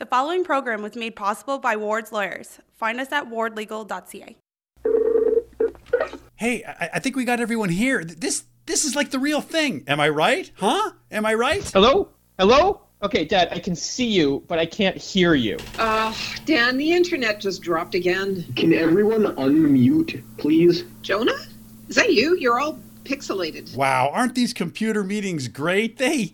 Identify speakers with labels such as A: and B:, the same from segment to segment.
A: The following program was made possible by Ward's Lawyers. Find us at wardlegal.ca.
B: Hey, I, I think we got everyone here. This this is like the real thing. Am I right? Huh? Am I right?
C: Hello? Hello? Okay, Dad, I can see you, but I can't hear you.
D: Uh, Dan, the internet just dropped again.
E: Can everyone unmute, please?
D: Jonah? Is that you? You're all pixelated.
B: Wow, aren't these computer meetings great? They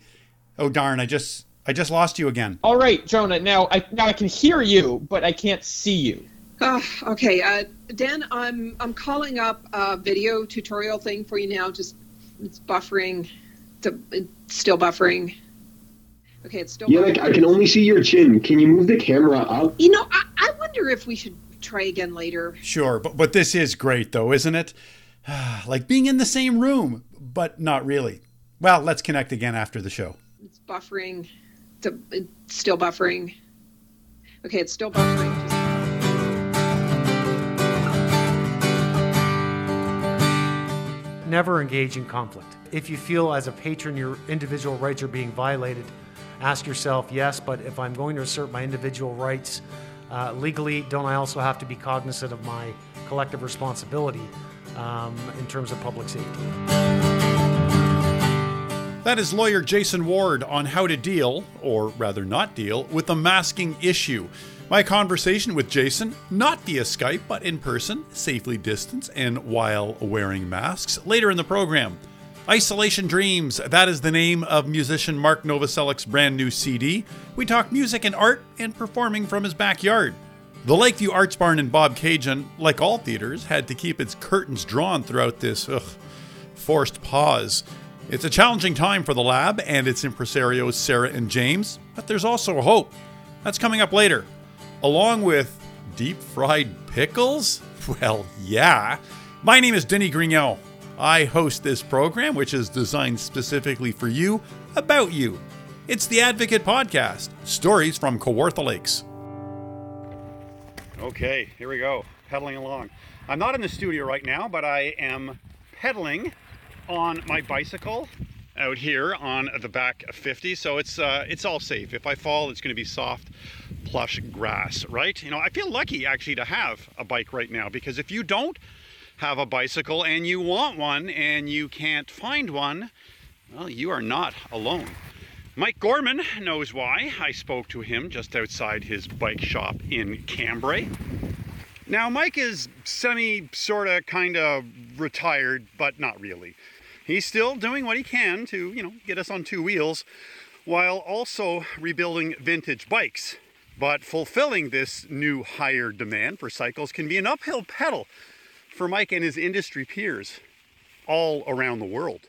B: Oh darn, I just I just lost you again.
C: All right, Jonah. Now I now I can hear you, but I can't see you.
D: Uh, okay, uh, Dan, I'm I'm calling up a video tutorial thing for you now. Just it's buffering. It's still buffering. Okay, it's still.
E: Yeah,
D: buffering.
E: like I can only see your chin. Can you move the camera up?
D: You know, I, I wonder if we should try again later.
B: Sure, but but this is great though, isn't it? like being in the same room, but not really. Well, let's connect again after the show.
D: It's buffering. It's still buffering. Okay, it's still buffering.
F: Never engage in conflict. If you feel as a patron your individual rights are being violated, ask yourself, yes, but if I'm going to assert my individual rights uh, legally, don't I also have to be cognizant of my collective responsibility um, in terms of public safety?
B: That is lawyer Jason Ward on how to deal, or rather not deal, with the masking issue. My conversation with Jason, not via Skype, but in person, safely distanced and while wearing masks, later in the program. Isolation Dreams, that is the name of musician Marc Novoselec's brand new CD. We talk music and art and performing from his backyard. The Lakeview Arts Barn in Bobcaygeon, like all theaters, had to keep its curtains drawn throughout this ugh, forced pause. It's a challenging time for the lab and its impresarios Sarah and James, but there's also hope. That's coming up later. Along with deep fried pickles? Well, yeah. My name is Denis Grignon. I host this program, which is designed specifically for you, about you. It's the Advocate Podcast Stories from Kawartha Lakes. Okay, here we go, pedaling along. I'm not in the studio right now, but I am pedaling on my bicycle out here on the back of 50 so it's uh, it's all safe. If i fall it's going to be soft plush grass right? You know i feel lucky actually to have a bike right now because if you don't have a bicycle and you want one and you can't find one well you are not alone. Mike Gorman knows why i spoke to him just outside his bike shop in Cambray. Now mike is semi sort of kind of retired but not really he's still doing what he can to, you know, get us on two wheels while also rebuilding vintage bikes. But fulfilling this new higher demand for cycles can be an uphill pedal for Mike and his industry peers all around the world.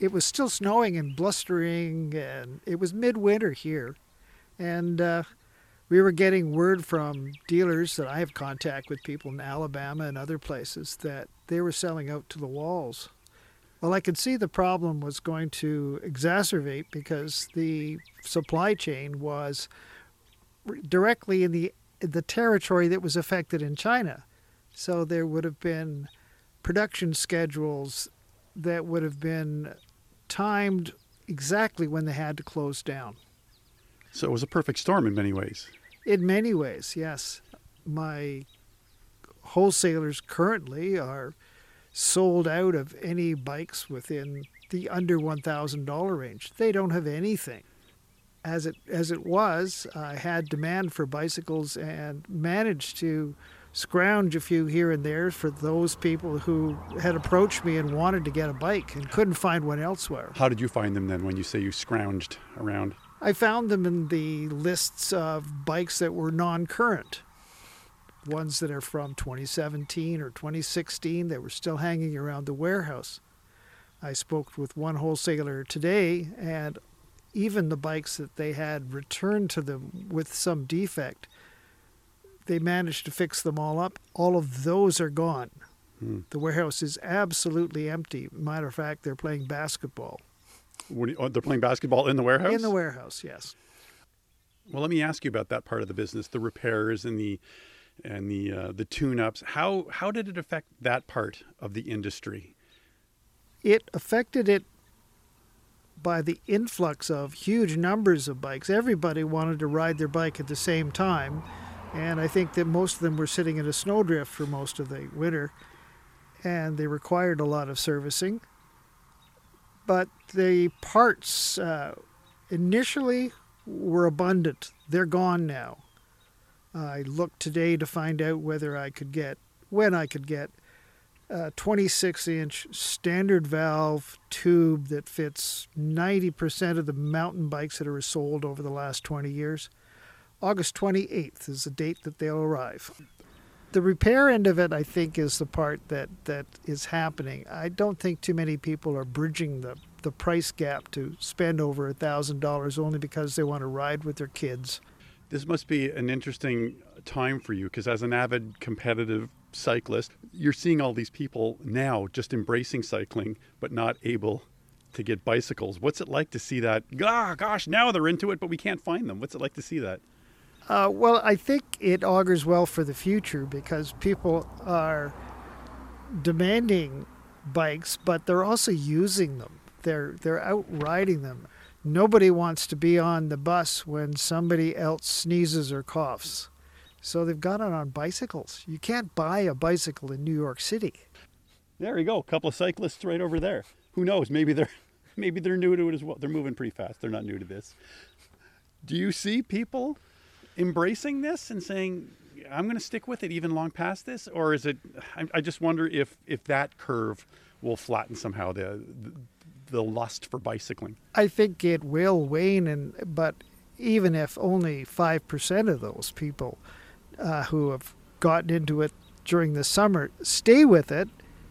G: It was still snowing and blustering, and it was midwinter here. And uh, we were getting word from dealers that I have contact with people in Alabama and other places that they were selling out to the walls. Well, I could see the problem was going to exacerbate because the supply chain was directly in the the territory that was affected in China. So there would have been production schedules that would have been timed exactly when they had to close down.
B: So it was a perfect storm in many ways.
G: In many ways, yes. My wholesalers currently are sold out of any bikes within the under $1,000 range. They don't have anything. As it as it was, I had demand for bicycles and managed to scrounge a few here and there for those people who had approached me and wanted to get a bike and couldn't find one elsewhere.
B: How did you find them then when you say you scrounged around?
G: I found them in the lists of bikes that were non-current ones that are from 2017 or 2016 that were still hanging around the warehouse. I spoke with one wholesaler today, and even the bikes that they had returned to them with some defect, they managed to fix them all up. All of those are gone.
B: Hmm.
G: The warehouse is absolutely empty. Matter of fact, they're playing basketball.
B: You- oh, they're playing basketball in the warehouse?
G: In the warehouse, yes.
B: Well, let me ask you about that part of the business, the repairs and the and the uh, the tune-ups. How how did it affect that part of the industry?
G: It affected it by the influx of huge numbers of bikes. Everybody wanted to ride their bike at the same time, and I think that most of them were sitting in a snowdrift for most of the winter, and they required a lot of servicing. But the parts uh, initially were abundant. They're gone now. I looked today to find out whether I could get, when I could get, a 26 inch standard valve tube that fits 90% of the mountain bikes that are sold over the last 20 years. August 28th is the date that they'll arrive. The repair end of it, I think, is the part that, that is happening. I don't think too many people are bridging the, the price gap to spend over $1,000 only because they want to ride with their kids.
B: This must be an interesting time for you because, as an avid competitive cyclist, you're seeing all these people now just embracing cycling but not able to get bicycles. What's it like to see that? Ah, gosh, now they're into it, but we can't find them. What's it like to see that?
G: Uh, well, I think it augurs well for the future because people are demanding bikes, but they're also using them. They're they're out riding them. Nobody wants to be on the bus when somebody else sneezes or coughs. So they've got it on bicycles. You can't buy a bicycle in New York City.
B: There you go. A couple of cyclists right over there. Who knows? Maybe they're maybe they're new to it as well. They're moving pretty fast. They're not new to this. Do you see people embracing this and saying, "I'm going to stick with it even long past this," or is it? I, I just wonder if if that curve will flatten somehow the, the the lust for bicycling.
G: I think it will wane, and but even if only five percent of those people uh, who have gotten into it during the summer stay with it,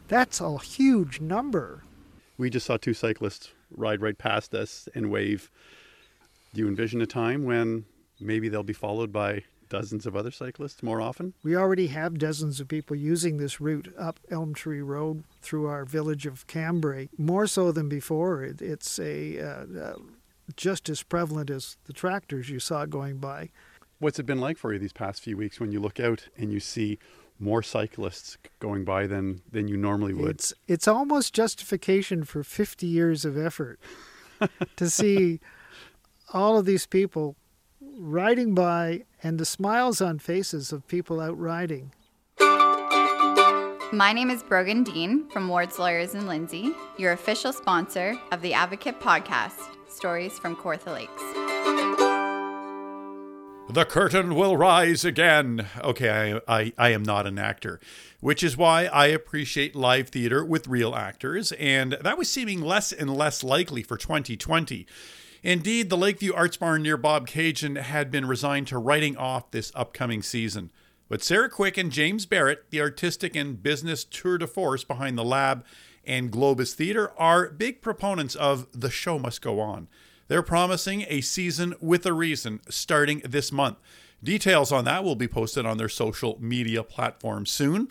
G: that's a huge number.
B: We just saw two cyclists ride right past us and wave. Do you envision a time when maybe they'll be followed by dozens of other cyclists more often?
G: We already have dozens of people using this route up Elm Tree Road through our village of Cambray, more so than before. It, it's a uh, uh, just as prevalent as the tractors you saw going by.
B: What's it been like for you these past few weeks when you look out and you see more cyclists going by than than you normally would?
G: It's it's almost justification for 50 years of effort to see all of these people riding by and the smiles on faces of people out riding.
H: My name is Brogan Dean from Ward's Lawyers in Lindsay, your official sponsor of the Advocate podcast, Stories from Kawartha Lakes.
B: The curtain will rise again. Okay, I, I, I am not an actor, which is why I appreciate live theater with real actors, and that was seeming less and less likely for 2020. Indeed, the Lakeview Arts Barn near Bobcaygeon had been resigned to writing off this upcoming season. But Sarah Quick and James Barrett, the artistic and business tour de force behind the Lab and Globus Theater, are big proponents of The Show Must Go On. They're promising a season with a reason starting this month. Details on that will be posted on their social media platform soon.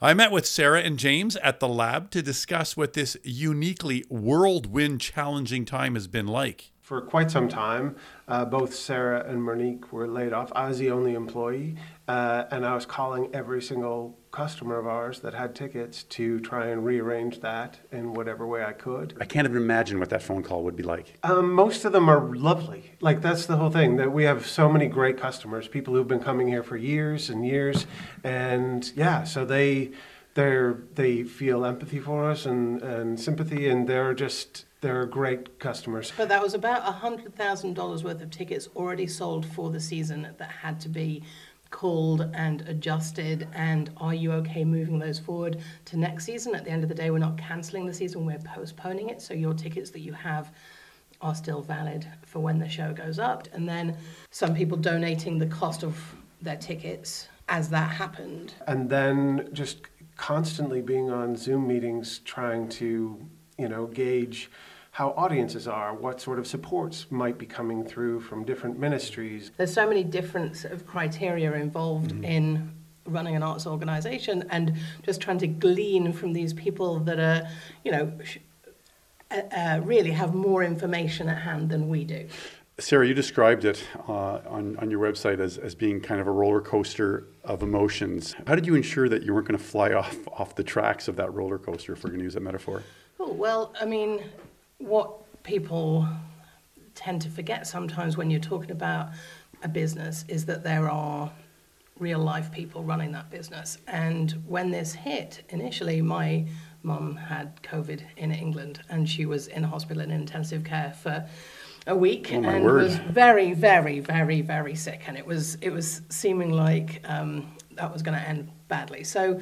B: I met with Sarah and James at the lab to discuss what this uniquely whirlwind challenging time has been like.
I: For quite some time, uh, both Sarah and Monique were laid off. I was the only employee, uh, and I was calling every single customer of ours that had tickets to try and rearrange that in whatever way I could.
B: I can't even imagine what that phone call would be like.
I: Um, most of them are lovely. Like that's the whole thing that we have so many great customers, people who've been coming here for years and years, and yeah, so they they they feel empathy for us and, and sympathy, and they're just they're great customers.
J: But that was about $100,000 worth of tickets already sold for the season that had to be called and adjusted. And are you okay moving those forward to next season? At the end of the day, we're not cancelling the season, we're postponing it. So your tickets that you have are still valid for when the show goes up. And then some people donating the cost of their tickets as that happened.
I: And then just constantly being on Zoom meetings trying to, you know, gauge how audiences are, what sort of supports might be coming through from different ministries.
J: There's so many different sort of criteria involved mm-hmm. in running an arts organization and just trying to glean from these people that are, you know, uh, uh, really have more information at hand than we do.
B: Sarah, you described it uh, on, on your website as, as being kind of a roller coaster of emotions. How did you ensure that you weren't going to fly off, off the tracks of that roller coaster, if we're going to use that metaphor?
J: Oh, well, I mean, what people tend to forget sometimes when you're talking about a business is that there are real life people running that business. And when this hit, initially, my mum had COVID in England and she was in hospital in intensive care for a week
B: Oh,
J: and
B: word.
J: was very, very, very, very sick. And it was, it was seeming like um, that was going to end badly. So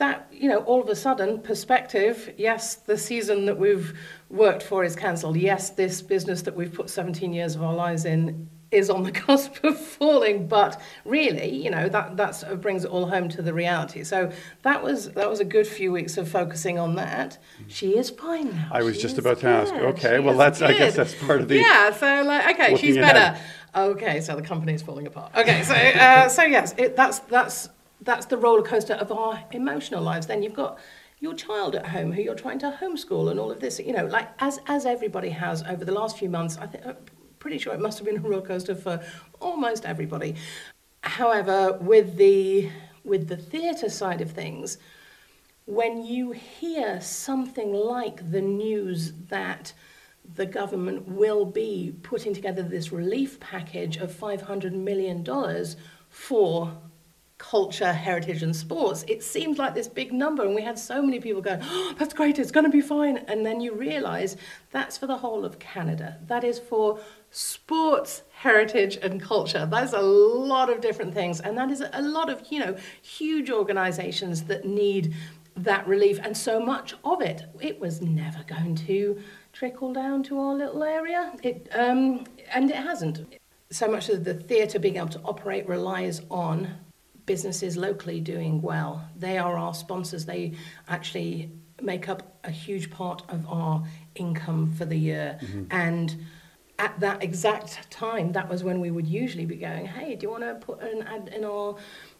J: that, you know, all of a sudden, perspective, yes, the season that we've worked for is cancelled. Yes, this business that we've put 17 years of our lives in is on the cusp of falling. But really, you know, that, that sort of brings it all home to the reality. So that was, that was a good few weeks of focusing on that. She is fine now.
B: I was
J: She
B: just
J: is
B: about to ask. Okay,
J: She
B: well,
J: is
B: that's- I guess that's part of the
J: Yeah, so like, okay, she's
B: ahead.
J: better. Okay, so the company's falling apart. Okay, so uh, so yes, it, that's that's that's the roller coaster of our emotional lives. Then you've got your child at home who you're trying to homeschool and all of this. You know, like as as everybody has over the last few months. I think I'm pretty sure it must have been a roller coaster for almost everybody. However, with the with the theatre side of things, when you hear something like the news that the government will be putting together this relief package of $500 million for culture, heritage, and sports, it seemed like this big number. And we had so many people going, oh, that's great, it's going to be fine. And then you realize that's for the whole of Canada. That is for sports, heritage, and culture. That's a lot of different things. And that is a lot of, you know, huge organizations that need that relief. And so much of it, it was never going to trickle down to our little area. It, um, and it hasn't. So much of the theatre being able to operate relies on businesses locally doing well. They are our sponsors. They actually make up a huge part of our income for the year. Mm-hmm. And at that exact time, that was when we would usually be going, hey, do you want to put an ad in our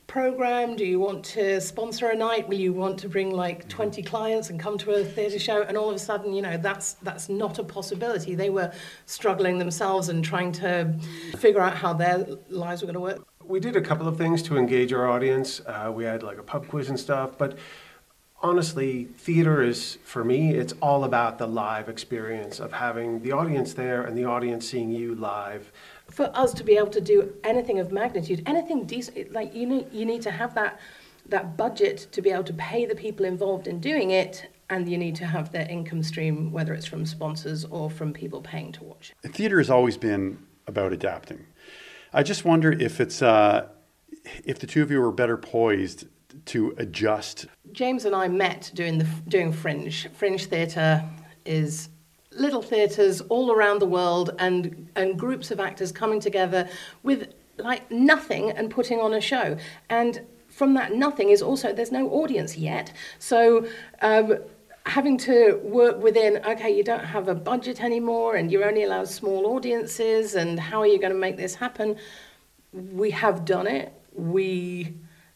J: program? Do you want to sponsor a night? Will you want to bring like mm-hmm. 20 clients and come to a theatre show? And all of a sudden, you know, that's that's not a possibility. They were struggling themselves and trying to figure out how their lives were going to work.
I: We did a couple of things to engage our audience. Uh, we had like a pub quiz and stuff, but honestly, theater is for me. It's all about the live experience of having the audience there and the audience seeing you live.
J: for us to be able to do anything of magnitude, anything decent, like you need, you need to have that that budget to be able to pay the people involved in doing it, and you need to have their income stream, whether it's from sponsors or from people paying to watch it.
B: Theater has always been about adapting. I just wonder if it's uh, if the two of you were better poised to adjust.
J: James and I met doing the doing Fringe. Fringe theatre is little theatres all around the world and and groups of actors coming together with like nothing and putting on a show. And from that nothing is also there's no audience yet. So um, having to work within okay you don't have a budget anymore and you're only allowed small audiences and how are you going to make this happen? We have done it. We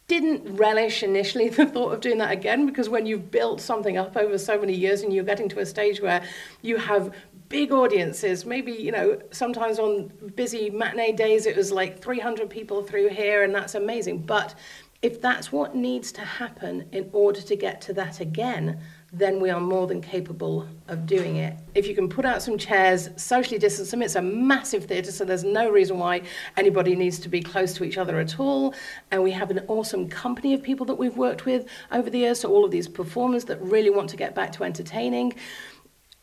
J: didn't relish initially the thought of doing that again because when you've built something up over so many years and you're getting to a stage where you have big audiences maybe you know sometimes on busy matinee days it was like 300 people through here and that's amazing. But if that's what needs to happen in order to get to that again then we are more than capable of doing it. If you can put out some chairs, socially distance them, it's a massive theatre, so there's no reason why anybody needs to be close to each other at all. And we have an awesome company of people that we've worked with over the years, so all of these performers that really want to get back to entertaining.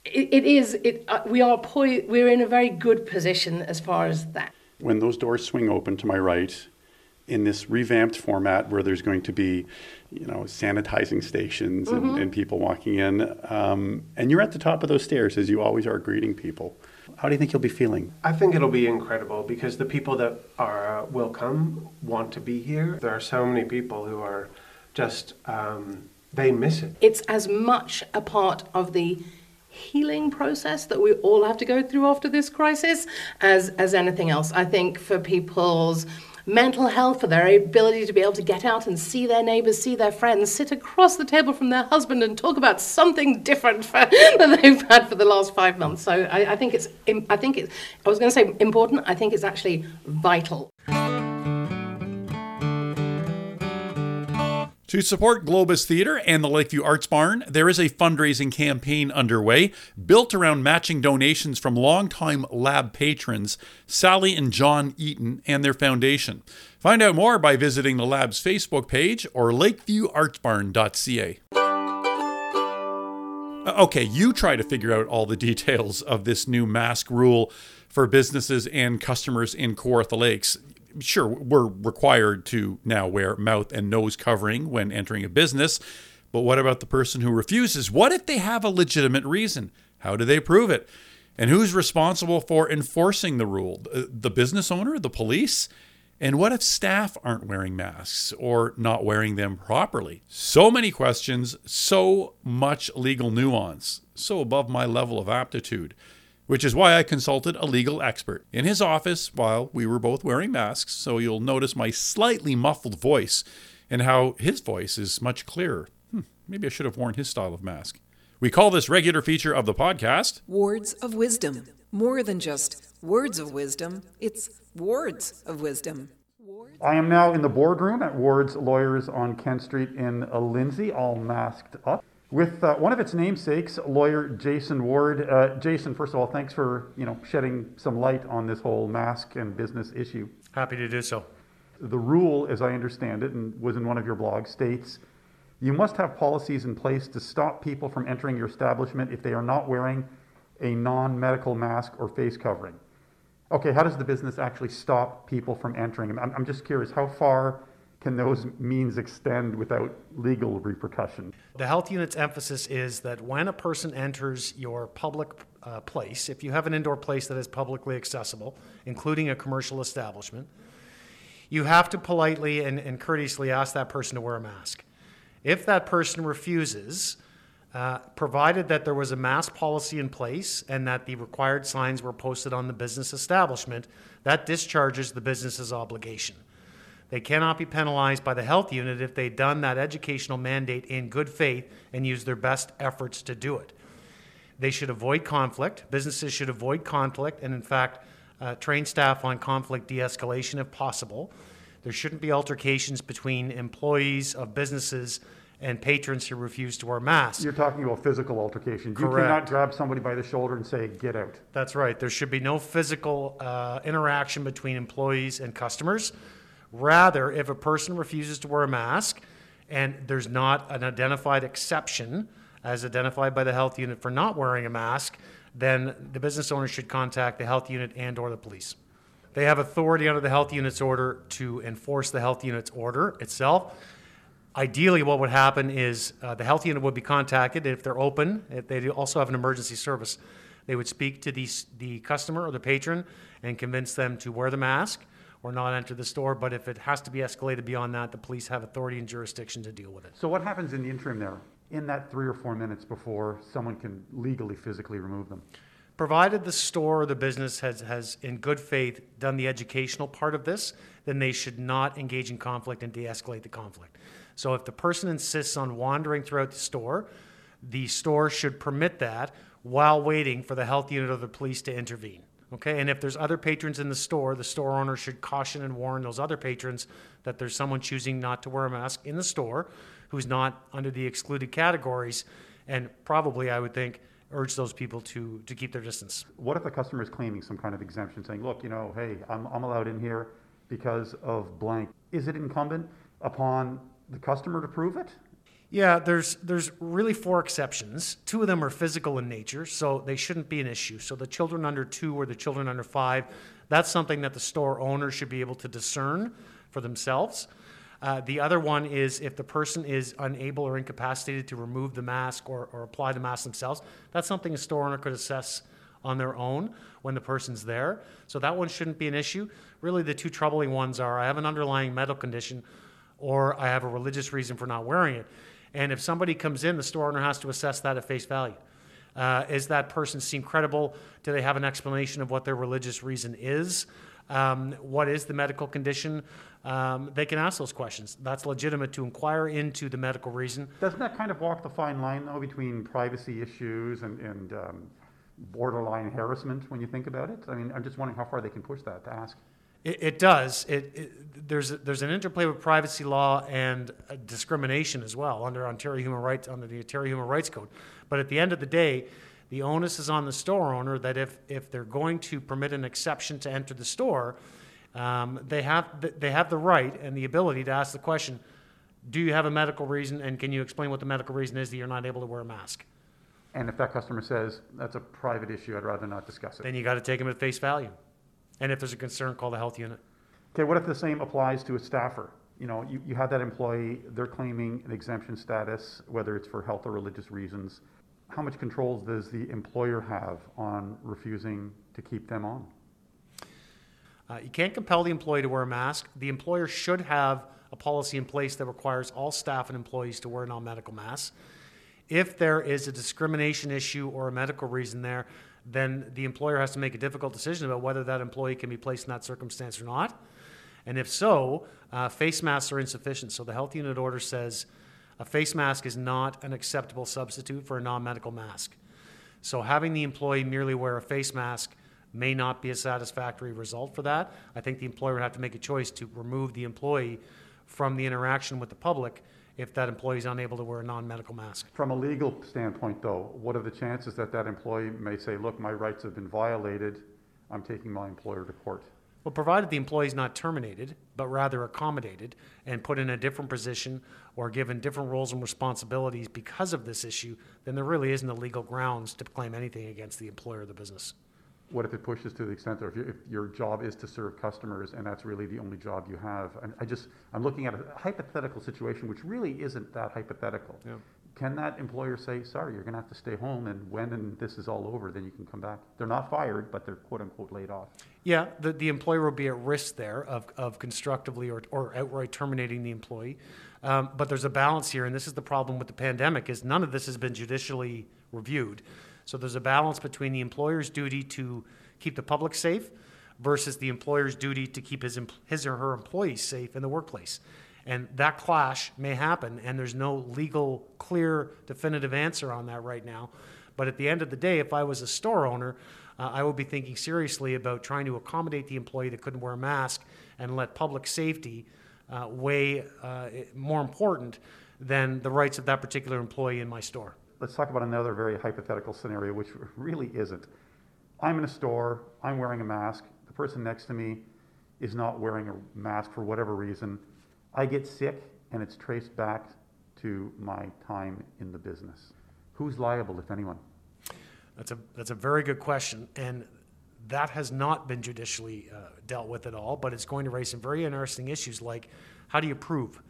J: It, it is, it, uh, we are poi- we're in a very good position as far as that.
B: When those doors swing open to my right, in this revamped format where there's going to be, you know, sanitizing stations and,
J: Mm-hmm.
B: and people walking in, um, and you're at the top of those stairs as you always are greeting people. How do you think you'll be feeling?
I: I think it'll be incredible because the people that are will come want to be here. There are so many people who are just um, they miss it.
J: It's as much a part of the healing process that we all have to go through after this crisis as, as anything else. I think for people's mental health, for their ability to be able to get out and see their neighbors, see their friends, sit across the table from their husband and talk about something different for, that they've had for the last five months. So I, I think it's, I think it's, I was going to say important, I think it's actually vital.
K: To support Globus Theatre and the Lakeview Arts Barn, there is a fundraising campaign underway built around matching donations from longtime lab patrons Sally and John Eaton and their foundation. Find out more by visiting the lab's Facebook page or lakeviewartsbarn.ca. Uh, Okay, you try to figure out all the details of this new mask rule for businesses and customers in Kawartha Lakes. Sure, we're required to now wear mouth and nose covering when entering a business, but what about the person who refuses? What if they have a legitimate reason? How do they prove it? And who's responsible for enforcing the rule? The business owner, the police? And what if staff aren't wearing masks or not wearing them properly? So many questions, so much legal nuance, so above my level of aptitude, which is why I consulted a legal expert in his office while we were both wearing masks. So you'll notice my slightly muffled voice and how his voice is much clearer. Hmm, maybe I should have worn his style of mask. We call this regular feature of the podcast
L: Words of Wisdom. More than just words of wisdom, it's words of wisdom.
B: I am now in the boardroom at Ward's Lawyers on Kent Street in Lindsay, all masked up, with uh, one of its namesakes, lawyer Jason Ward. Uh, Jason, first of all, thanks for you know shedding some light on this whole mask and business issue.
F: Happy to do so.
B: The rule, as I understand it, and was in one of your blogs, states you must have policies in place to stop people from entering your establishment if they are not wearing a non-medical mask or face covering. Okay, how does the business actually stop people from entering? I'm, I'm just curious, how far can those means extend without legal repercussion?
F: The health unit's emphasis is that when a person enters your public uh, place, if you have an indoor place that is publicly accessible, including a commercial establishment, you have to politely and, and courteously ask that person to wear a mask. If that person refuses, uh, provided that there was a mask policy in place and that the required signs were posted on the business establishment, that discharges the business's obligation. They cannot be penalized by the health unit if they've done that educational mandate in good faith and used their best efforts to do it. They should avoid conflict. Businesses should avoid conflict and, in fact, uh, train staff on conflict de escalation if possible. There shouldn't be altercations between employees of businesses and patrons who refuse to wear masks.
B: You're talking about physical altercations. You cannot grab somebody by the shoulder and say, get out.
F: That's right. There should be no physical uh, interaction between employees and customers. Rather, if a person refuses to wear a mask and there's not an identified exception, as identified by the health unit for not wearing a mask, then the business owner should contact the health unit and or the police. They have authority under the health unit's order to enforce the health unit's order itself. Ideally, what would happen is uh, the health unit would be contacted if they're open. If they also have an emergency service, they would speak to the, the customer or the patron and convince them to wear the mask or not enter the store. But if it has to be escalated beyond that, the police have authority and jurisdiction to deal with it.
B: So what happens in the interim there, in that three or four minutes before someone can legally, physically remove them?
F: Provided the store or the business has, has, in good faith, done the educational part of this, then they should not engage in conflict and de escalate the conflict. So if the person insists on wandering throughout the store, the store should permit that while waiting for the health unit or the police to intervene. Okay, and if there's other patrons in the store, the store owner should caution and warn those other patrons that there's someone choosing not to wear a mask in the store who's not under the excluded categories, and probably, I would think, urge those people to, to keep their distance.
B: What if a customer is claiming some kind of exemption, saying, look, you know, hey, I'm, I'm allowed in here because of blank? Is it incumbent upon the customer to prove it?
F: Yeah, there's there's really four exceptions. Two of them are physical in nature, so they shouldn't be an issue. So the children under two or the children under five, that's something that the store owner should be able to discern for themselves. Uh, the other one is if the person is unable or incapacitated to remove the mask or, or apply the mask themselves, that's something a store owner could assess on their own when the person's there. So that one shouldn't be an issue. Really, the two troubling ones are I have an underlying medical condition or I have a religious reason for not wearing it. And if somebody comes in, the store owner has to assess that at face value. Uh, is that person seem credible? Do they have an explanation of what their religious reason is? Um, what is the medical condition? Um, they can ask those questions. That's legitimate to inquire into the medical reason.
B: Doesn't that kind of walk the fine line, though, between privacy issues and, and um, borderline harassment when you think about it? I mean, I'm just wondering how far they can push that to ask.
F: It, it does. It, it, there's a, there's an interplay with privacy law and uh, discrimination as well under Ontario Human Rights under the Ontario Human Rights Code. But at the end of the day, the onus is on the store owner that if if they're going to permit an exception to enter the store, um, they have they have the right and the ability to ask the question: Do you have a medical reason, and can you explain what the medical reason is that you're not able to wear a mask?
B: And if that customer says that's a private issue, I'd rather not discuss it.
F: Then you got to take them at face value. And if there's a concern, call the health unit.
B: Okay, what if the same applies to a staffer? You know, you, you have that employee, they're claiming an exemption status, whether it's for health or religious reasons. How much control does the employer have on refusing to keep them on?
F: Uh, you can't compel the employee to wear a mask. The employer should have a policy in place that requires all staff and employees to wear non medical masks. If there is a discrimination issue or a medical reason there, then the employer has to make a difficult decision about whether that employee can be placed in that circumstance or not. And if so, uh, face masks are insufficient. So the health unit order says a face mask is not an acceptable substitute for a non medical mask. So having the employee merely wear a face mask may not be a satisfactory result for that. I think the employer would have to make a choice to remove the employee from the interaction with the public if that employee is unable to wear a non-medical mask.
B: From a legal standpoint, though, what are the chances that that employee may say, look, my rights have been violated, I'm taking my employer to court?
F: Well, provided the employee is not terminated, but rather accommodated and put in a different position or given different roles and responsibilities because of this issue, then there really isn't a legal grounds to claim anything against the employer or the business.
B: What if it pushes to the extent that if, if your job is to serve customers and that's really the only job you have? And I just, I'm looking at a hypothetical situation which really isn't that hypothetical.
F: Yeah.
B: Can that employer say, sorry, you're going to have to stay home and when and this is all over, then you can come back? They're not fired, but they're quote unquote laid off.
F: Yeah, the, the employer will be at risk there of, of constructively or, or outright terminating the employee. Um, but there's a balance here, and this is the problem with the pandemic, is none of this has been judicially reviewed. So there's a balance between the employer's duty to keep the public safe versus the employer's duty to keep his, his or her employees safe in the workplace. And that clash may happen, and there's no legal, clear, definitive answer on that right now. But at the end of the day, if I was a store owner, uh, I would be thinking seriously about trying to accommodate the employee that couldn't wear a mask and let public safety uh, weigh uh, more important than the rights of that particular employee in my store.
B: Let's talk about another very hypothetical scenario, which really isn't. I'm in a store, I'm wearing a mask, the person next to me is not wearing a mask for whatever reason. I get sick and it's traced back to my time in the business. Who's liable, if anyone?
F: That's a, that's a very good question. And that has not been judicially uh, dealt with at all, but it's going to raise some very interesting issues like how do you prove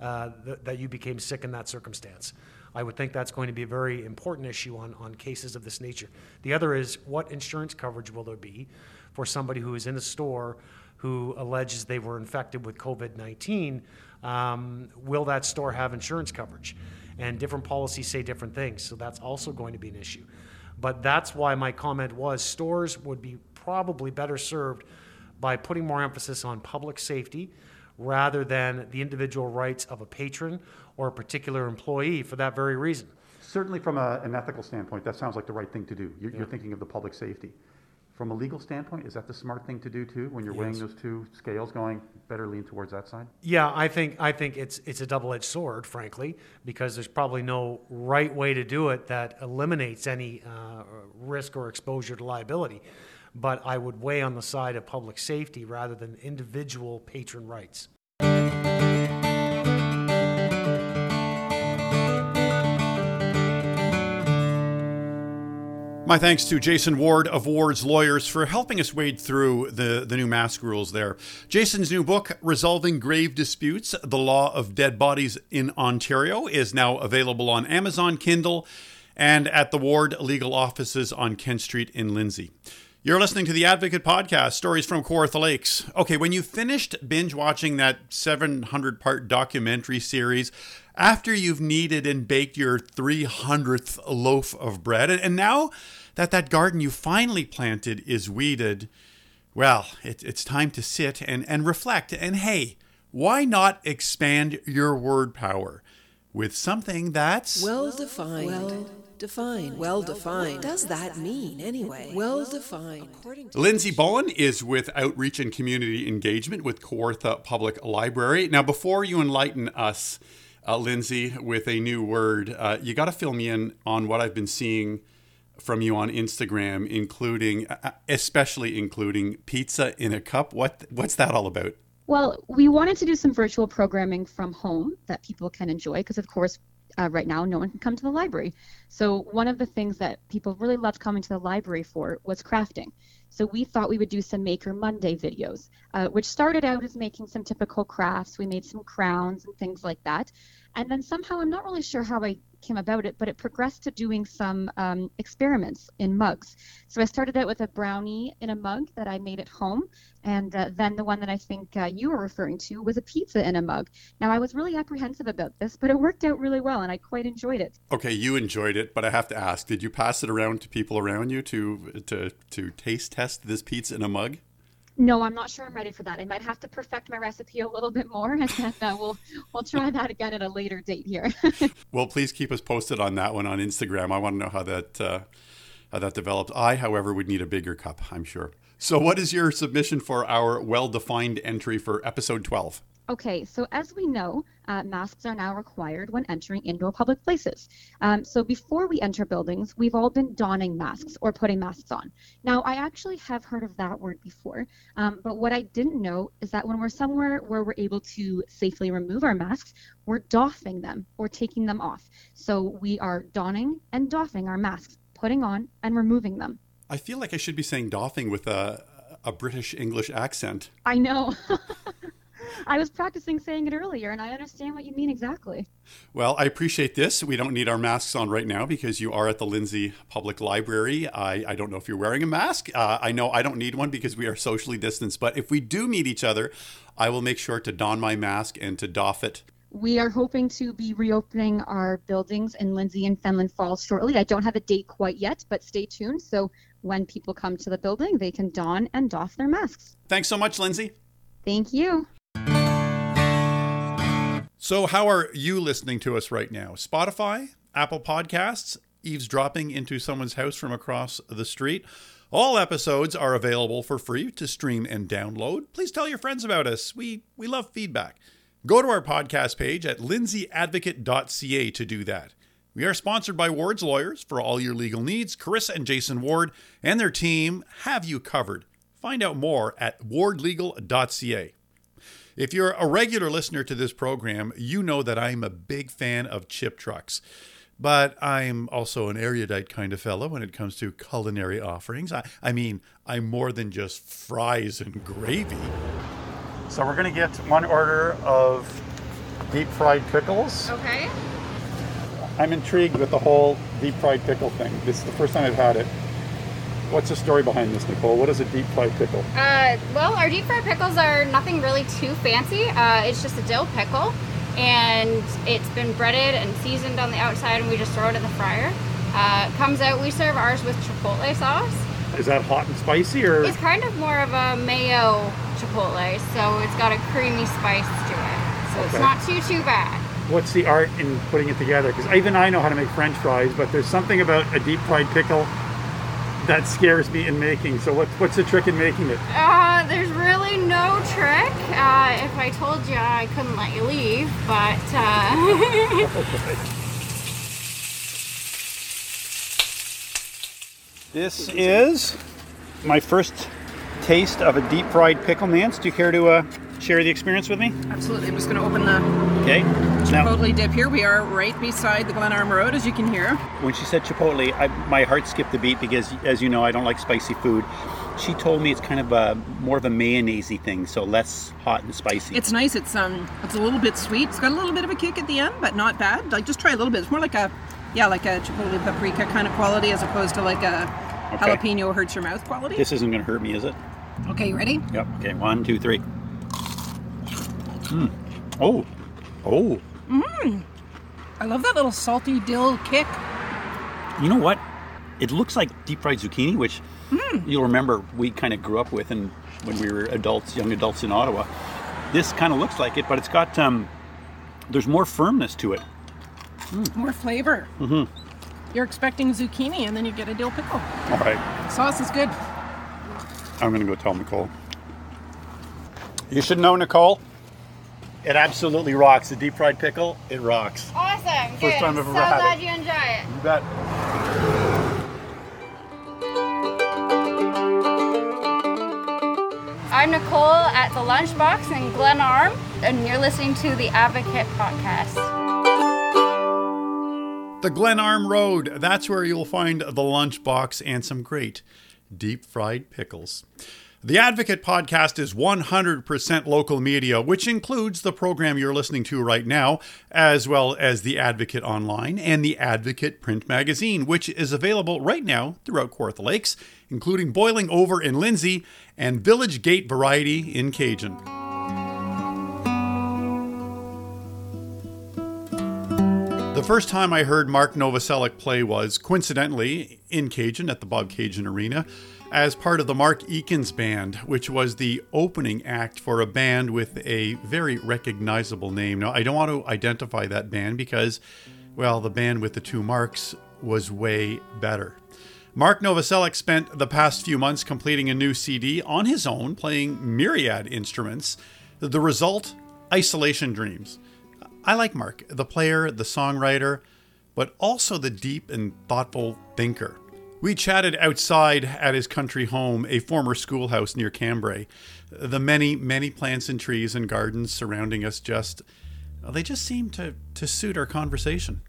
F: uh, th- that you became sick in that circumstance? I would think that's going to be a very important issue on, on cases of this nature. The other is what insurance coverage will there be for somebody who is in a store who alleges they were infected with COVID 19? Um, will that store have insurance coverage? And different policies say different things, so that's also going to be an issue. But that's why my comment was stores would be probably better served by putting more emphasis on public safety rather than the individual rights of a patron or a particular employee for that very reason.
B: Certainly, from a, an ethical standpoint, that sounds like the right thing to do. You're, yeah. you're, thinking of the public safety. From a legal standpoint, is that the smart thing to do too? When you're yes. weighing those two scales, going better lean towards that side.
F: Yeah, I think I think it's it's a double-edged sword, frankly, because there's probably no right way to do it that eliminates any uh, risk or exposure to liability. But I would weigh on the side of public safety rather than individual patron rights.
K: My thanks to Jason Ward of Ward's Lawyers for helping us wade through the, the new mask rules there. Jason's new book, Resolving Grave Disputes The Law of Dead Bodies in Ontario, is now available on Amazon Kindle and at the Ward legal offices on Kent Street in Lindsay. You're listening to the Advocate Podcast, stories from Kawartha Lakes. Okay, when you finished binge watching that 700 part documentary series, after you've kneaded and baked your 300th loaf of bread, and now that that garden you finally planted is weeded, well, it, it's time to sit and, and reflect. And hey, why not expand your word power with something that's
L: well defined, well defined. Well defined. What does that mean anyway? Well defined.
B: Lyndsay Bowen is with Outreach and Community Engagement with Kawartha Public Library. Now, before you enlighten us, uh, Lyndsay, with a new word, uh, you got to fill me in on what I've been seeing from you on Instagram, including, uh, especially including pizza in a cup. What what's that all about?
M: Well, we wanted to do some virtual programming from home that people can enjoy because, of course, uh, right now no one can come to the library. So one of the things that people really loved coming to the library for was crafting. So we thought we would do some Maker Monday videos, uh, which started out as making some typical crafts. We made some crowns and things like that. And then somehow, I'm not really sure how I came about it, but it progressed to doing some um, experiments in mugs. So I started out with a brownie in a mug that I made at home, and uh, then the one that I think uh, you were referring to was a pizza in a mug. Now I was really apprehensive about this, but it worked out really well, and I quite enjoyed it.
B: Okay, you enjoyed it, but I have to ask: Did you pass it around to people around you to to to taste test this pizza in a mug?
M: No, I'm not sure I'm ready for that. I might have to perfect my recipe a little bit more, and then uh, we'll we'll try that again at a later date here.
B: well, please keep us posted on that one on Instagram. I want to know how that uh, how that develops. I, however, would need a bigger cup. I'm sure. So, what is your submission for our well-defined entry for episode 12?
M: Okay, so as we know, uh, masks are now required when entering indoor public places. Um, so before we enter buildings, we've all been donning masks or putting masks on. Now, I actually have heard of that word before, um, but what I didn't know is that when we're somewhere where we're able to safely remove our masks, we're doffing them or taking them off. So we are donning and doffing our masks, putting on and removing them.
B: I feel like I should be saying doffing with a, a British English accent.
M: I know. I was practicing saying it earlier, and I understand what you mean exactly.
B: Well, I appreciate this. We don't need our masks on right now because you are at the Lindsay Public Library. I, I don't know if you're wearing a mask. Uh, I know I don't need one because we are socially distanced. But if we do meet each other, I will make sure to don my mask and to doff it.
M: We are hoping to be reopening our buildings in Lindsay and Fenelon Falls shortly. I don't have a date quite yet, but stay tuned. So when people come to the building, they can don and doff their masks.
B: Thanks so much, Lyndsay.
M: Thank you.
B: So, how are you listening to us right now? Spotify, Apple Podcasts, eavesdropping into someone's house from across the street. All episodes are available for free to stream and download. Please tell your friends about us. We we love feedback. Go to our podcast page at lindsayadvocate.ca to do that. We are sponsored by Ward's Lawyers for all your legal needs. Carissa and Jason Ward and their team have you covered. Find out more at wardlegal.ca. If you're a regular listener to this program, you know that I'm a big fan of chip trucks. But I'm also an erudite kind of fellow when it comes to culinary offerings. I, I mean, I'm more than just fries and gravy. So we're going to get one order of deep fried pickles.
N: Okay.
O: I'm intrigued with the whole deep fried pickle thing. This is the first time I've had it. What's the story behind this, Nicole? What is a deep fried pickle?
P: Uh, well, our deep fried pickles are nothing really too fancy. Uh, it's just a dill pickle, and it's been breaded and seasoned on the outside, and we just throw it in the fryer. Uh, comes out. We serve ours with chipotle sauce.
O: Is that hot and spicy, or
P: It's kind of more of a mayo chipotle, so it's got a creamy spice to it. So it's not too too bad.
O: what's the art in putting it together? Because even I know how to make French fries, but there's something about a deep fried pickle that scares me in making. So what, what's the trick in making it?
P: Uh, there's really no trick. Uh, if I told you, I couldn't let you leave, but uh,
O: This is my first taste of a deep fried pickle, Nance. Do you care to uh, share the experience with me?
J: Absolutely. I'm just going to open the
O: Okay. Now,
J: dip here. We are right beside the Glenarm Road, as you can hear.
O: when she said Chipotle, I, my heart skipped a beat because, as you know, I don't like spicy food. She told me it's kind of a more of a mayonnaise thing, so less hot and spicy.
J: It's nice. It's um, it's a little bit sweet. It's got a little bit of a kick at the end, but not bad. Like just try a little bit. It's more like a, yeah, like a Chipotle paprika kind of quality, as opposed to like a
O: Okay.
J: jalapeno hurts your mouth quality.
O: This isn't going to hurt me, is it?
J: Okay, you ready?
O: Yep. Okay. One, two, three. Mm. Oh. Oh.
J: Mmm. I love that little salty dill kick.
O: You know what? It looks like deep fried zucchini, which you'll remember we kind of grew up with, and when we were adults, young adults in Ottawa. This kind of looks like it, but it's got um, there's more firmness to it.
J: More flavor.
O: hmm
J: you're expecting zucchini and then you get a dill pickle.
Q: All right,
J: Sauce is good.
Q: I'm gonna go tell Nicole. You should know Nicole. It absolutely rocks. The deep fried pickle, it rocks.
P: Awesome.
Q: First
P: good.
Q: time I've
P: so
Q: had
P: glad
Q: it.
P: you enjoy it.
Q: You bet.
P: I'm Nicole at the Lunchbox in Glenarm, and you're listening to the Advocate Podcast.
B: The Glenarm Road. That's where you'll find the lunchbox and some great deep fried pickles. The Advocate podcast is 100% local media, which includes the program you're listening to right now, as well as The Advocate Online and The Advocate print magazine, which is available right now throughout Kawartha Lakes, including Boiling Over in Lindsay and Village Gate Variety in Bobcaygeon. The first time I heard Marc Novoselec play was, coincidentally, in Bobcaygeon at the Bobcaygeon Arena as part of the Mark Eakins Band, which was the opening act for a band with a very recognizable name. Now, I don't want to identify that band because, well, the band with the two marks was way better. Marc Novoselec spent the past few months completing a new CD on his own, playing myriad instruments. The result Isolation Dreams. I like Marc, the player, the songwriter, but also the deep and thoughtful thinker. We chatted outside at his country home, a former schoolhouse near Cambray. The many, many plants and trees and gardens surrounding us just, they just seemed to, to suit our conversation.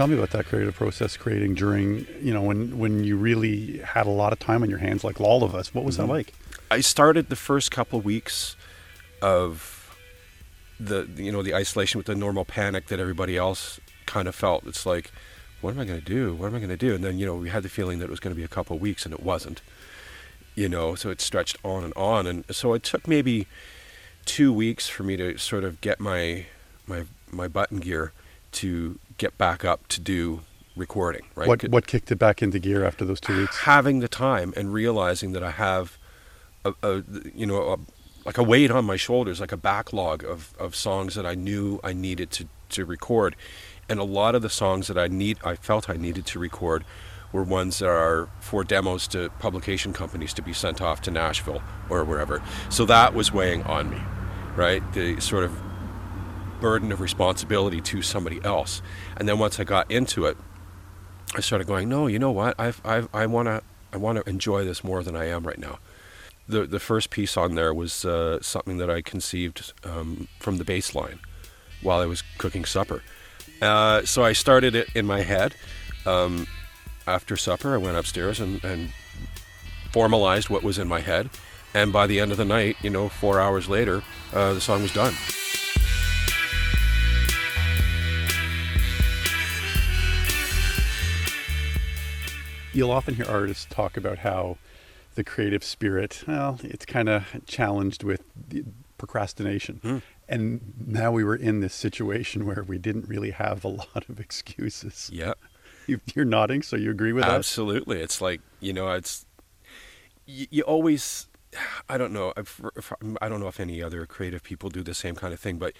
B: Tell me about that creative process, creating during, you know, when when you really had a lot of time on your hands, like all of us. What was
R: Mhm.
B: that like?
R: I started the first couple of weeks of the you know the isolation with the normal panic that everybody else kind of felt. It's like, what am I going to do? What am I going to do? And then you know we had the feeling that it was going to be a couple of weeks, and it wasn't. You know, so it stretched on and on, and so it took maybe two weeks for me to sort of get my my my button gear to get back up to do recording. Right.
B: What what kicked it back into gear after those two weeks?
R: having the time and realizing that I have a, a you know a, like a weight on my shoulders, like a backlog of, of songs that I knew I needed to, to record, and a lot of the songs that I need I felt I needed to record were ones that are for demos to publication companies to be sent off to Nashville or wherever. So that was weighing on me, right? The sort of burden of responsibility to somebody else. And then once I got into it, I started going, no, you know what? I've, I've, I want to I want to enjoy this more than I am right now. The, the first piece on there was uh, something that I conceived um, from the bass line while I was cooking supper. Uh, so I started it in my head. Um, after supper, I went upstairs and, and formalized what was in my head. And by the end of the night, you know, four hours later, uh, the song was done.
B: You'll often hear artists talk about how the creative spirit, well, it's kind of challenged with procrastination. Hmm. And now we were in this situation where we didn't really have a lot of excuses.
R: Yeah.
B: You, you're nodding, so you agree with that?
R: Absolutely. It's like, you know, it's, you, you always, I don't know, if, if, I don't know if any other creative people do the same kind of thing, but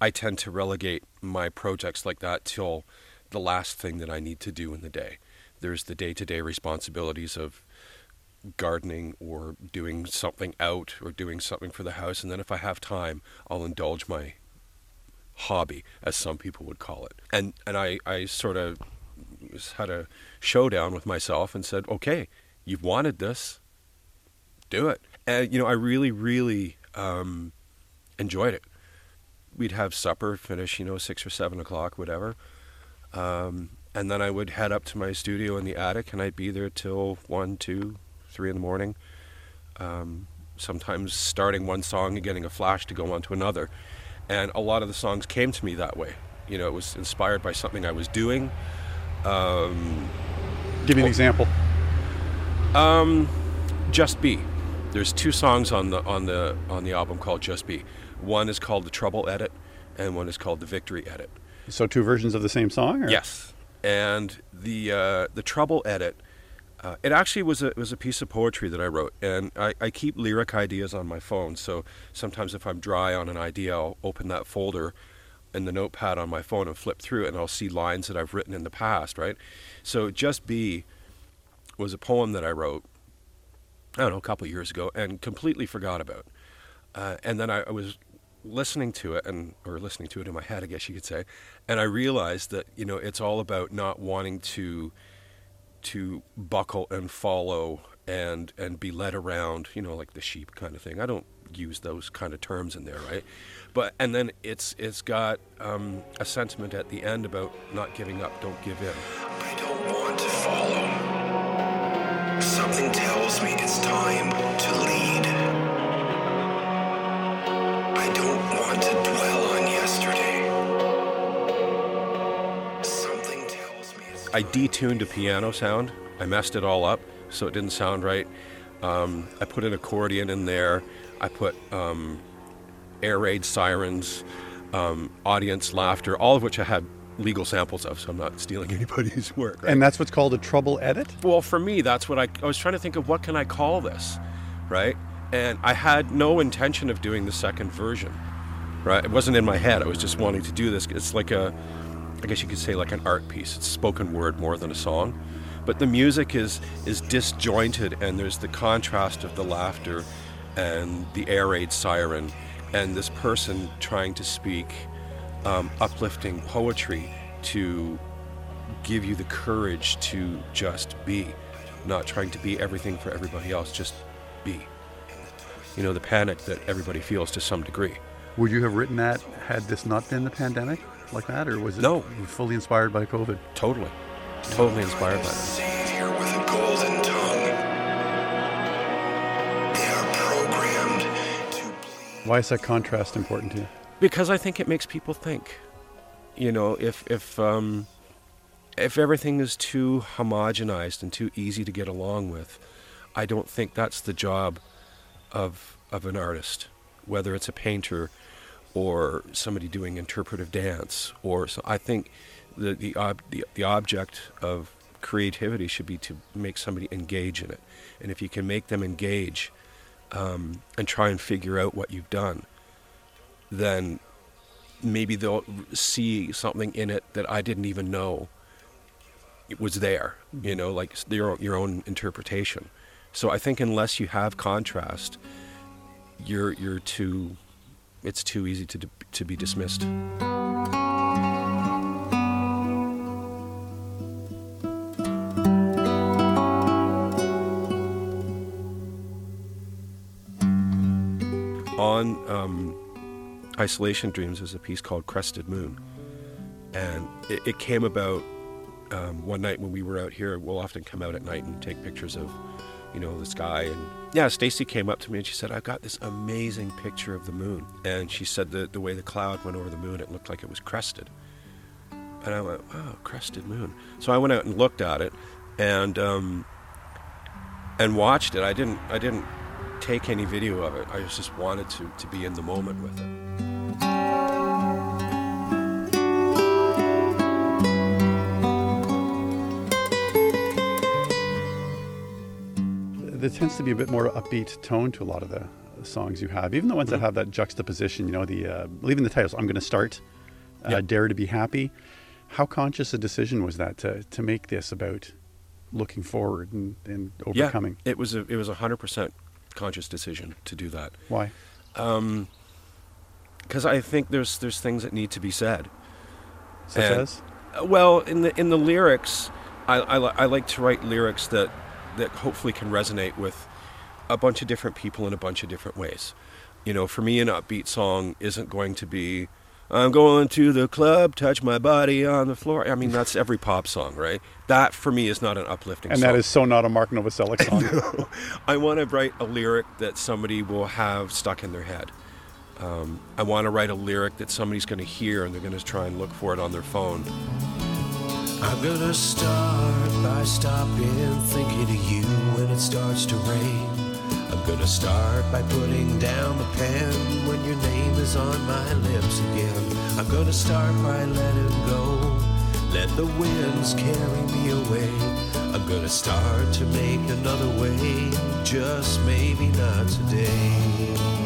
R: I tend to relegate my projects like that till the last thing that I need to do in the day. There's the day to day responsibilities of gardening or doing something out or doing something for the house. And then if I have time, I'll indulge my hobby, as some people would call it. And, and I, I sort of had a showdown with myself and said, okay, you've wanted this, do it. And, you know, I really, really um, enjoyed it. We'd have supper, finish, you know, six or seven o'clock, whatever. Um, and then I would head up to my studio in the attic and I'd be there till one, two, three in the morning. Um, sometimes starting one song and getting a flash to go on to another. And a lot of the songs came to me that way. You know, it was inspired by something I was doing. Um,
B: Give me an example.
R: Um, Just Be. There's two songs on the on the on the album called Just Be. One is called the Trouble Edit, and one is called the Victory Edit.
B: So two versions of the same song? Or?
R: Yes. And the uh, the trouble edit. Uh, it actually was a was a piece of poetry that I wrote, and I, I keep lyric ideas on my phone. So sometimes if I'm dry on an idea, I'll open that folder in the notepad on my phone and flip through it, and I'll see lines that I've written in the past. Right. So just be was a poem that I wrote. I don't know a couple years ago, and completely forgot about. Uh, and then I, I was listening to it and or listening to it in my head, I guess you could say, and I realized that you know it's all about not wanting to to buckle and follow and and be led around, you know, like the sheep kind of thing. I don't use those kind of terms in there, right? But and then it's it's got um, a sentiment at the end about not giving up, don't give in.
S: I don't want to follow. Something tells me it's time to I
R: detuned a piano sound. I messed it all up, so it didn't sound right. Um, I put an accordion in there. I put um, air raid sirens, um, audience laughter, all of which I had legal samples of, so I'm not stealing anybody's work. Right?
B: And that's what's called a trouble edit?
R: Well, for me, that's what I, I was trying to think of what can I call this, right? And I had no intention of doing the second version, right? It wasn't in my head. I was just wanting to do this. It's like a, I guess you could say like an art piece. It's spoken word more than a song, but the music is is disjointed, and there's the contrast of the laughter, and the air raid siren, and this person trying to speak um, uplifting poetry to give you the courage to just be, not trying to be everything for everybody else, just be. You know, the panic that everybody feels to some degree.
B: Would you have written that had this not been the pandemic like that, or was it
R: No.
B: fully inspired by COVID?
R: Totally. Totally inspired by that.
S: savior with a golden tongue. They are programmed
B: Why is that contrast important to you?
R: Because I think it makes people think. You know, if if um, if everything is too homogenized and too easy to get along with, I don't think that's the job of of an artist, whether it's a painter or somebody doing interpretive dance or so I think the the, ob, the the object of creativity should be to make somebody engage in it, and if you can make them engage um, and try and figure out what you've done, then maybe they'll see something in it that I didn't even know it was there. You know, like your your own interpretation. So I think unless you have contrast, you're you're too. It's too easy to to be dismissed. On um, Isolation Dreams is a piece called Crested Moon. And it, it came about um, one night when we were out here. We'll often come out at night and take pictures of, you know, the sky. And yeah, Stacy came up to me and she said, I've got this amazing picture of the moon. And she said that the way the cloud went over the moon, it looked like it was crested. And I went, wow, crested moon. So I went out and looked at it and um, and watched it. I didn't I didn't take any video of it. I just wanted to, to be in the moment with it.
B: There tends to be a bit more upbeat tone to a lot of the songs you have, even the ones that have that juxtaposition. You know, the uh, even the titles. I'm going to start. Uh,
R: Yeah.
B: Dare to be happy. How conscious a decision was that to to make this about looking forward and, and overcoming?
R: Yeah, it was a it was a hundred percent conscious decision to do that.
B: Why?
R: Um, because I think there's there's things that need to be said.
B: Such
R: And-
B: as?
R: Well, in the in the lyrics, I, I, I like to write lyrics that that hopefully can resonate with a bunch of different people in a bunch of different ways. You know, for me, an upbeat song isn't going to be. I'm going to the club, touch my body on the floor. I mean, that's every pop song, right? That for me is not an uplifting song.
B: And
R: song.
B: that is so not a Marc Novoselec song.
R: I want to write a lyric that somebody will have stuck in their head. Um, I want to write a lyric that somebody's going to hear and they're going to try and look for it on their phone.
S: I'm gonna start by stopping thinking of you when it starts to rain. I'm gonna start by putting down the pen when your name is on my lips again. I'm gonna start by letting go,
R: Let the winds carry me away. I'm gonna start to make another way, just maybe not today.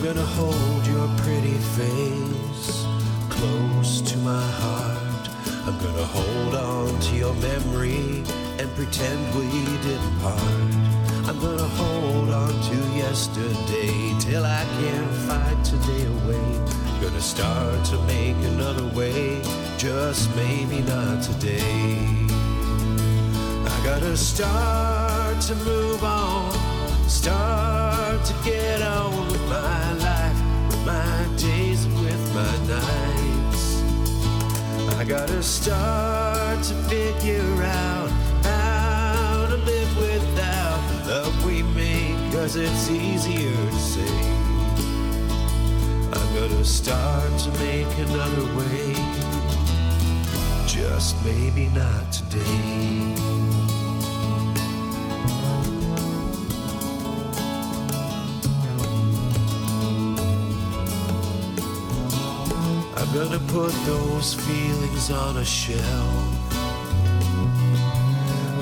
R: I'm gonna hold your pretty face close to my heart. I'm gonna hold on to your memory and pretend we didn't part. I'm gonna hold on to yesterday till I can't fight today away. Gonna start to make another way, just maybe not today. I gotta start to move on, start to get on with my life, with my days and with my nights. I gotta start to figure out how to live without the love we make, cause it's easier to say. I'm gonna start to make another way, just maybe not today. Gonna put those feelings on a shelf.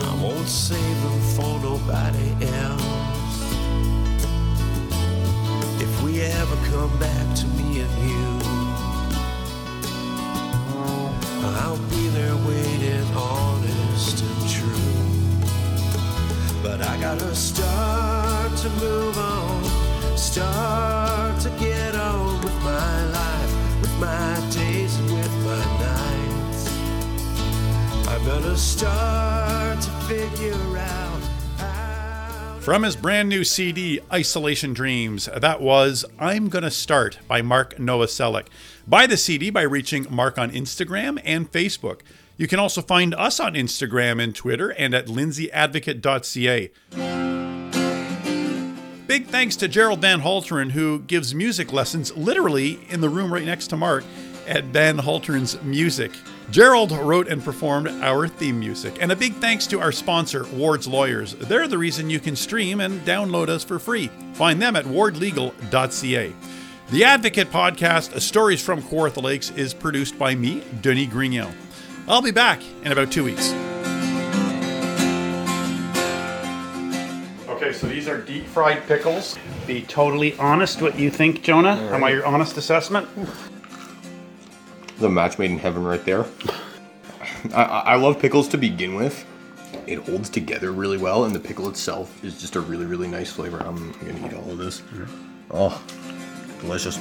R: I won't save them for nobody else. If we ever come back to me and you, I'll be there waiting, honest and true. But I gotta start to move on, start to get on with my life, with my
B: From his brand new CD, Isolation Dreams, that was I'm Gonna Start by Marc Noah Novoselec. Buy the CD by reaching Marc on Instagram and Facebook. You can also find us on Instagram and Twitter and at lindsayadvocate.ca. Big thanks to Gerald Van Halteren, who gives music lessons literally in the room right next to Marc at Van Halteren's Music. Gerald wrote and performed our theme music. And a big thanks to our sponsor, Ward's Lawyers. They're the reason you can stream and download us for free. Find them at wardlegal.ca. The Advocate podcast, Stories from Kawartha Lakes, is produced by me, Denis Grignon. I'll be back in about two weeks. Okay, so these are deep fried pickles. Be totally honest what you think, Jonah. Am I your honest assessment?
T: The match made in heaven right there. I, I love pickles to begin with. It holds together really well, and the pickle itself is just a really, really nice flavor. I'm gonna eat all of this. Mm-hmm. Oh, delicious.